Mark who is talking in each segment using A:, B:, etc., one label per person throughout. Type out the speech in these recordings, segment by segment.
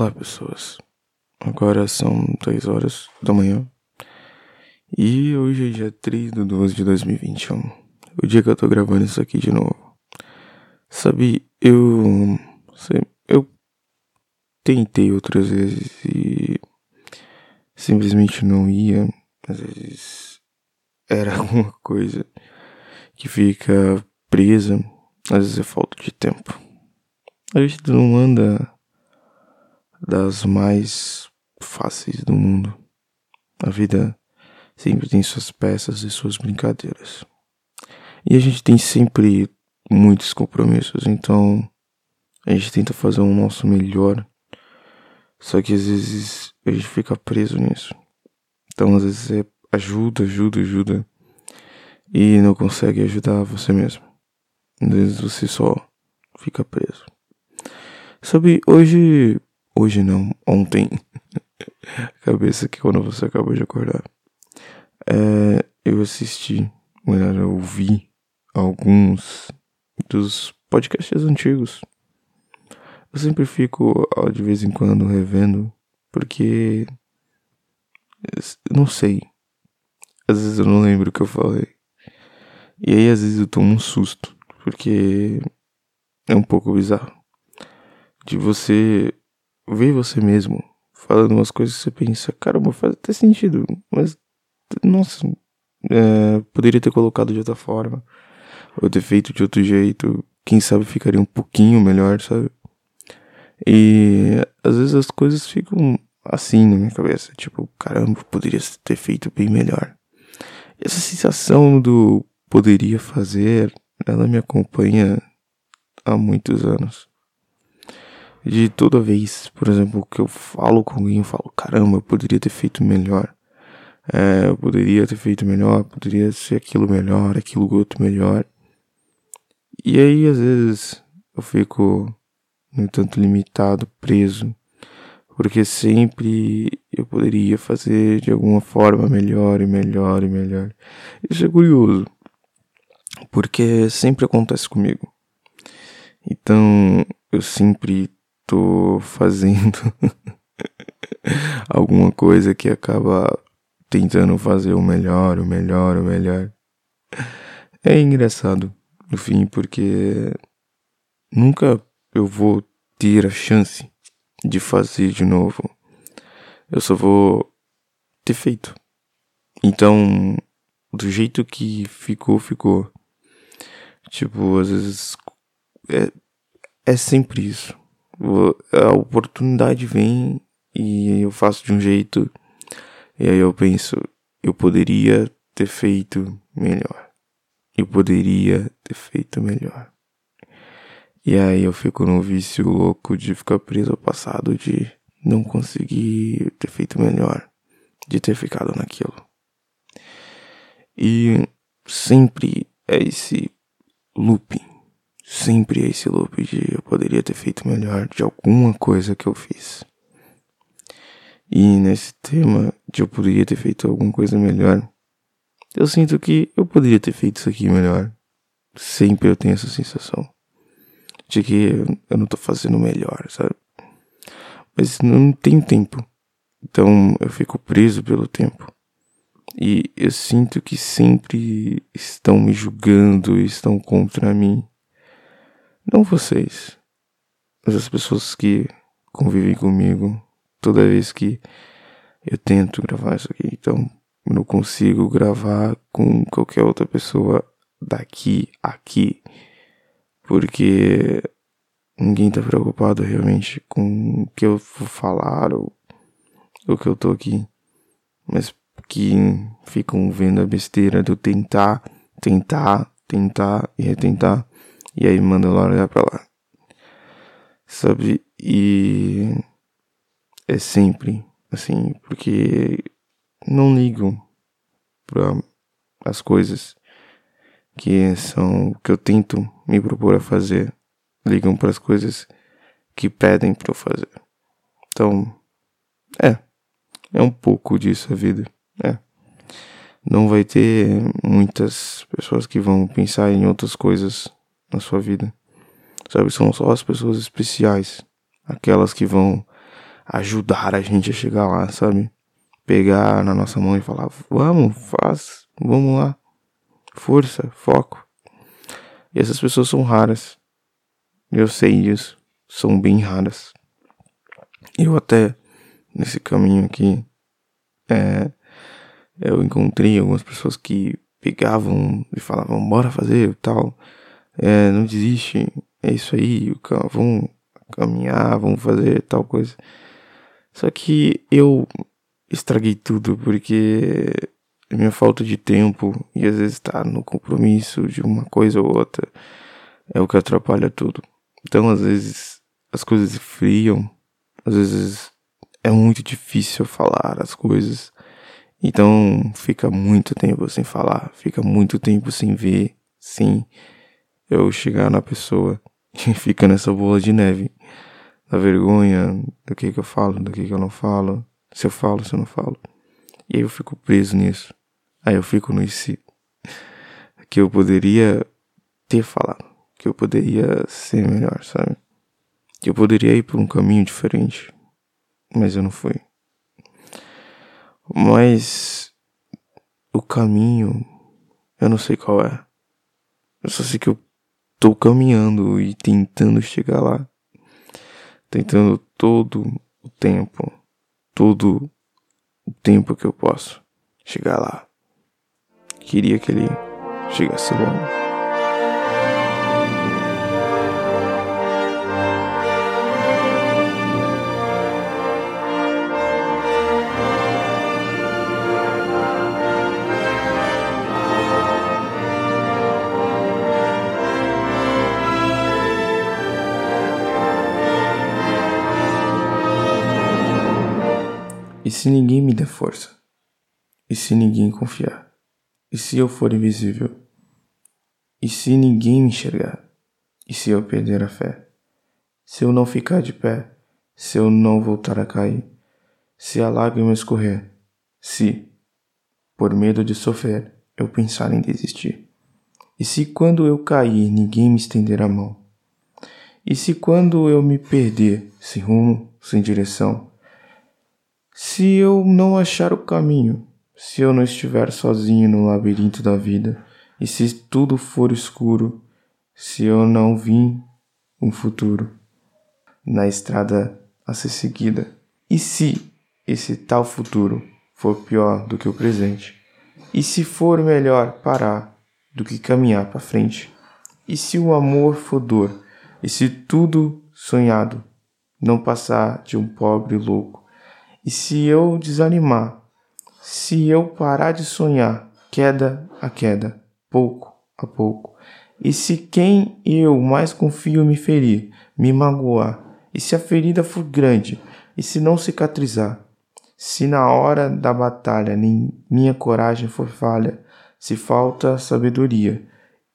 A: Olá, pessoas. Agora são 3 horas da manhã. E hoje é dia 3 de 12 de 2021. O dia que eu tô gravando isso aqui de novo. Sabe, eu. Eu tentei outras vezes e. Simplesmente não ia. Às vezes. Era alguma coisa que fica presa. Às vezes é falta de tempo. A gente não anda das mais fáceis do mundo. A vida sempre tem suas peças e suas brincadeiras. E a gente tem sempre muitos compromissos, então a gente tenta fazer o nosso melhor. Só que às vezes a gente fica preso nisso. Então às vezes é ajuda, ajuda, ajuda. E não consegue ajudar você mesmo. Às vezes você só fica preso. Sabe, hoje Hoje não, ontem. Cabeça que quando você acabou de acordar. É, eu assisti, melhor, eu ouvi alguns dos podcasts antigos. Eu sempre fico de vez em quando revendo, porque. Não sei. Às vezes eu não lembro o que eu falei. E aí às vezes eu tomo um susto, porque é um pouco bizarro. De você ver você mesmo falando umas coisas que você pensa, caramba, faz até sentido, mas nossa, é, poderia ter colocado de outra forma, ou ter feito de outro jeito, quem sabe ficaria um pouquinho melhor, sabe? E às vezes as coisas ficam assim na minha cabeça, tipo, caramba, poderia ter feito bem melhor. E essa sensação do poderia fazer, ela me acompanha há muitos anos de toda vez, por exemplo, que eu falo com alguém, eu falo, caramba, eu poderia ter feito melhor. É, eu poderia ter feito melhor, poderia ser aquilo melhor, aquilo outro melhor. E aí, às vezes, eu fico no tanto limitado, preso, porque sempre eu poderia fazer de alguma forma melhor e melhor e melhor. Isso é curioso, porque sempre acontece comigo. Então, eu sempre tô fazendo alguma coisa que acaba tentando fazer o melhor, o melhor, o melhor. É engraçado, no fim, porque nunca eu vou ter a chance de fazer de novo. Eu só vou ter feito. Então, do jeito que ficou, ficou. Tipo, às vezes é, é sempre isso a oportunidade vem e eu faço de um jeito e aí eu penso, eu poderia ter feito melhor. Eu poderia ter feito melhor. E aí eu fico num vício louco de ficar preso ao passado, de não conseguir ter feito melhor, de ter ficado naquilo. E sempre é esse looping sempre esse loop de eu poderia ter feito melhor de alguma coisa que eu fiz. E nesse tema de eu poderia ter feito alguma coisa melhor, eu sinto que eu poderia ter feito isso aqui melhor. Sempre eu tenho essa sensação de que eu não tô fazendo melhor, sabe? Mas não tenho tempo. Então eu fico preso pelo tempo. E eu sinto que sempre estão me julgando, estão contra mim. Não vocês, mas as pessoas que convivem comigo toda vez que eu tento gravar isso aqui. Então, eu não consigo gravar com qualquer outra pessoa daqui, aqui, porque ninguém tá preocupado realmente com o que eu vou falar ou o que eu tô aqui, mas que ficam vendo a besteira de eu tentar, tentar, tentar e retentar e aí manda lá olhar pra lá. Sabe? E é sempre assim, porque não ligam para as coisas que são que eu tento me propor a fazer, ligam para as coisas que pedem para eu fazer. Então, é, é um pouco disso a vida, é. Não vai ter muitas pessoas que vão pensar em outras coisas na sua vida. Sabe, são só as pessoas especiais, aquelas que vão ajudar a gente a chegar lá, sabe? Pegar na nossa mão e falar: "Vamos, faz, vamos lá". Força, foco. E essas pessoas são raras. Eu sei disso. São bem raras. Eu até nesse caminho aqui é, eu encontrei algumas pessoas que pegavam e falavam bora fazer tal é, não desiste é isso aí vamos caminhar vamos fazer tal coisa só que eu estraguei tudo porque minha falta de tempo e às vezes estar tá no compromisso de uma coisa ou outra é o que atrapalha tudo. Então às vezes as coisas friam, às vezes é muito difícil falar as coisas. Então fica muito tempo sem falar, fica muito tempo sem ver, sem eu chegar na pessoa e fica nessa bola de neve da vergonha do que que eu falo, do que que eu não falo, se eu falo, se eu não falo. E aí eu fico preso nisso. Aí eu fico no si. Que eu poderia ter falado. Que eu poderia ser melhor, sabe? Que eu poderia ir por um caminho diferente. Mas eu não fui. Mas o caminho, eu não sei qual é. Eu só sei que eu tô caminhando e tentando chegar lá. Tentando todo o tempo. Todo o tempo que eu posso chegar lá. Queria que ele chegasse logo. Se ninguém me der força? E se ninguém confiar? E se eu for invisível? E se ninguém me enxergar? E se eu perder a fé? Se eu não ficar de pé? Se eu não voltar a cair? Se a lágrima escorrer? Se, por medo de sofrer, eu pensar em desistir? E se quando eu cair ninguém me estender a mão? E se quando eu me perder, sem rumo, sem direção? Se eu não achar o caminho, se eu não estiver sozinho no labirinto da vida, e se tudo for escuro, se eu não vim um futuro na estrada a ser seguida, e se esse tal futuro for pior do que o presente, e se for melhor parar do que caminhar para frente, e se o amor for dor, e se tudo sonhado não passar de um pobre louco, e se eu desanimar se eu parar de sonhar, queda a queda, pouco a pouco, e se quem eu mais confio me ferir, me magoar, e se a ferida for grande, e se não cicatrizar, se na hora da batalha minha coragem for falha, se falta sabedoria,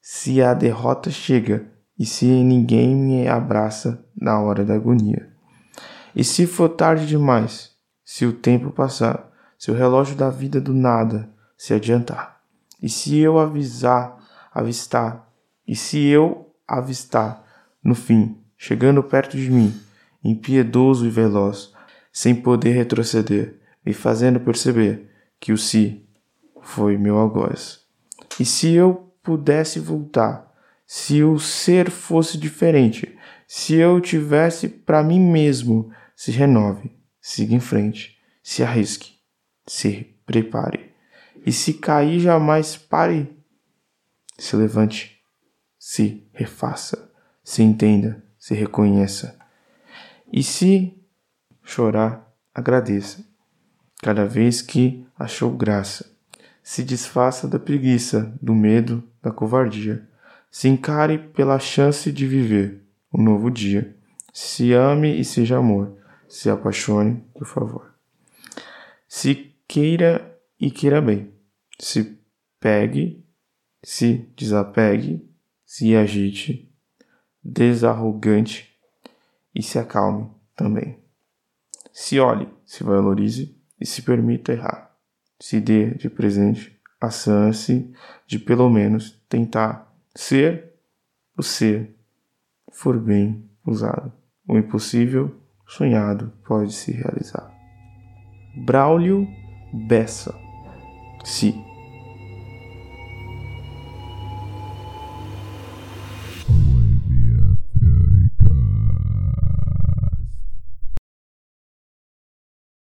A: se a derrota chega, e se ninguém me abraça na hora da agonia. E se for tarde demais, se o tempo passar, se o relógio da vida do nada se adiantar. E se eu avisar, avistar, e se eu avistar, no fim, chegando perto de mim, impiedoso e veloz, sem poder retroceder, me fazendo perceber que o si foi meu algoz. E se eu pudesse voltar, se o ser fosse diferente, se eu tivesse para mim mesmo, se renove, siga em frente, se arrisque se prepare. E se cair, jamais pare. Se levante, se refaça, se entenda, se reconheça. E se chorar, agradeça. Cada vez que achou graça, se desfaça da preguiça, do medo, da covardia. Se encare pela chance de viver um novo dia. Se ame e seja amor. Se apaixone, por favor. Se queira e queira bem. Se pegue, se desapegue, se agite, desarrogante e se acalme também. Se olhe, se valorize e se permita errar. Se dê de presente a chance de pelo menos tentar ser o ser for bem usado. O impossível sonhado pode se realizar. Braulio Bessa. Se